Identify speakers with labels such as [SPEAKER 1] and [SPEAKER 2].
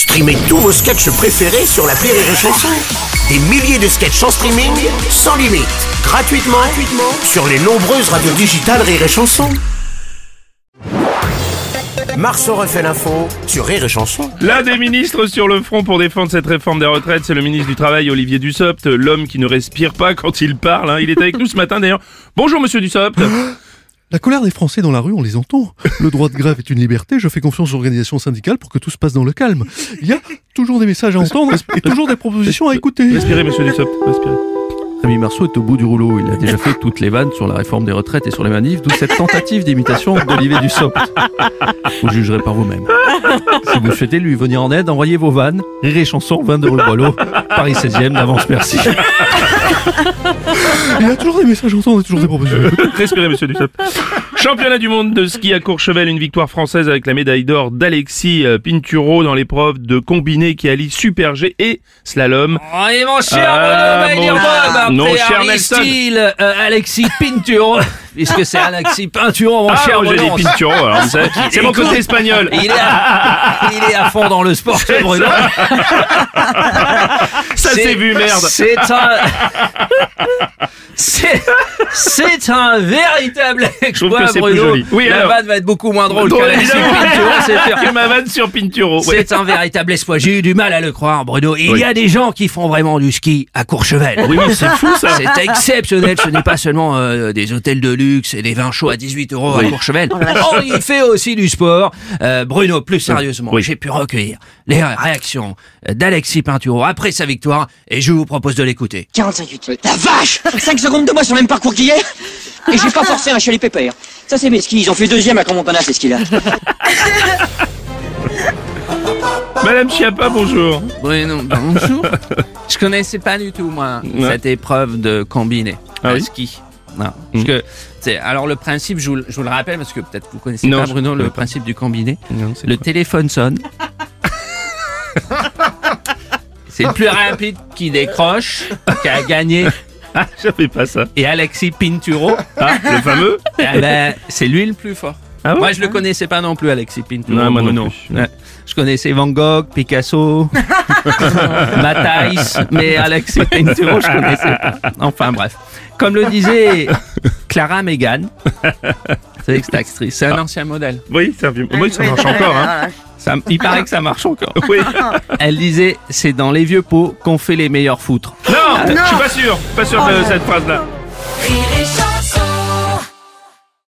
[SPEAKER 1] Streamez tous vos sketchs préférés sur la Rire et Chanson. Des milliers de sketchs en streaming, sans limite, gratuitement, gratuitement sur les nombreuses radios digitales Rire et Chanson. Marceau refait l'info sur Rire et Chanson.
[SPEAKER 2] L'un des ministres sur le front pour défendre cette réforme des retraites, c'est le ministre du Travail Olivier Dussopt, l'homme qui ne respire pas quand il parle. hein. Il est avec nous ce matin d'ailleurs. Bonjour monsieur Dussopt.
[SPEAKER 3] La colère des Français dans la rue, on les entend. Le droit de grève est une liberté, je fais confiance aux organisations syndicales pour que tout se passe dans le calme. Il y a toujours des messages à entendre et toujours des propositions à écouter.
[SPEAKER 2] Respirez monsieur Dussopt, respirez.
[SPEAKER 4] Rémi Marceau est au bout du rouleau. Il a déjà fait toutes les vannes sur la réforme des retraites et sur les manifs, d'où cette tentative d'imitation d'Olivier Dussopt. Vous jugerez par vous-même. Si vous souhaitez lui venir en aide, envoyez vos vannes. Rire et chanson, 22 rue Boileau, Paris 16e, d'avance merci.
[SPEAKER 3] Il y a toujours des messages entendre et toujours des propositions.
[SPEAKER 2] Respirez monsieur Dussopt. Championnat du monde de ski à Courchevel, une victoire française avec la médaille d'or d'Alexis euh, Pinturo dans l'épreuve de combiné qui allie super G et slalom.
[SPEAKER 5] Oui, mon cher
[SPEAKER 2] Ah,
[SPEAKER 5] Bruno
[SPEAKER 2] mon-
[SPEAKER 5] Maïdirman,
[SPEAKER 2] non,
[SPEAKER 5] après
[SPEAKER 2] cher Nelson.
[SPEAKER 5] Euh, Alexis Pinturo, puisque c'est Alexis Pinturo, mon
[SPEAKER 2] Ah,
[SPEAKER 5] cher
[SPEAKER 2] j'ai dit Pinturo, alors c'est mon côté espagnol.
[SPEAKER 5] Il est, à, il est à fond dans le sport, ce Bruno.
[SPEAKER 2] Ça s'est vu, merde.
[SPEAKER 5] C'est un... C'est, c'est un véritable
[SPEAKER 2] que
[SPEAKER 5] exploit, Bruno.
[SPEAKER 2] joli. Oui,
[SPEAKER 5] La vanne va être beaucoup moins drôle
[SPEAKER 2] Drôle,
[SPEAKER 5] qu'Alexis
[SPEAKER 2] évidemment.
[SPEAKER 5] Pinturo, c'est sûr.
[SPEAKER 2] que ma vanne sur Pinturo. ouais.
[SPEAKER 5] C'est un véritable exploit. J'ai eu du mal à le croire, Bruno. Il
[SPEAKER 2] Oui.
[SPEAKER 5] y a des gens qui font vraiment du ski à Courchevel.
[SPEAKER 2] Oui, c'est fou ça.
[SPEAKER 5] C'est exceptionnel. Ce n'est pas seulement euh, des hôtels de luxe et des vins chauds à 18 euros à Courchevel. Oh, il fait aussi du sport. Euh, Bruno, plus sérieusement,
[SPEAKER 2] Oui.
[SPEAKER 5] j'ai pu recueillir les réactions d'Alexis Pinturo après sa victoire et je vous propose de l'écouter.
[SPEAKER 6] 45 La vache 5 secondes de moi sur le même parcours qu'hier Et j'ai pas forcé un chalet pépère. Ça c'est mes skis, ils ont fait deuxième à Montana ces skis-là.
[SPEAKER 2] Madame Chiappa, bonjour.
[SPEAKER 5] Bruno, bonjour. Je connaissais pas du tout, moi,
[SPEAKER 2] Ouais.
[SPEAKER 5] cette épreuve de combiné
[SPEAKER 2] Ah
[SPEAKER 5] à
[SPEAKER 2] oui
[SPEAKER 5] ski. Non, parce que, alors le principe, je vous, le- je vous le rappelle, parce que peut-être vous connaissez
[SPEAKER 2] Non,
[SPEAKER 5] pas, Bruno, le
[SPEAKER 2] pas.
[SPEAKER 5] principe du combiné.
[SPEAKER 2] Non,
[SPEAKER 5] Le
[SPEAKER 2] quoi
[SPEAKER 5] téléphone sonne. C'est le plus rapide qui décroche, qui a gagné.
[SPEAKER 2] Ah, j'avais pas ça.
[SPEAKER 5] Et Alexis Pinturo,
[SPEAKER 2] Ah, le fameux
[SPEAKER 5] eh ben, c'est lui le plus fort.
[SPEAKER 2] Ah
[SPEAKER 5] Moi, je le connaissais pas non plus, Alexis Pinturo.
[SPEAKER 2] Non, moi non plus.
[SPEAKER 5] Ouais. Je connaissais Van Gogh, Picasso, Matthijs, mais Alexis Pinturo, je connaissais pas. Enfin, bref. Comme le disait Clara Megan, cette actrice, c'est un ancien modèle.
[SPEAKER 2] Oui, ça, oui, ça marche encore. Hein.
[SPEAKER 5] Ça, il paraît que ça marche encore.
[SPEAKER 2] Oui.
[SPEAKER 5] Elle disait, c'est dans les vieux pots qu'on fait les meilleurs foutres.
[SPEAKER 2] Non, je suis pas sûr. Pas sûr de cette phrase-là.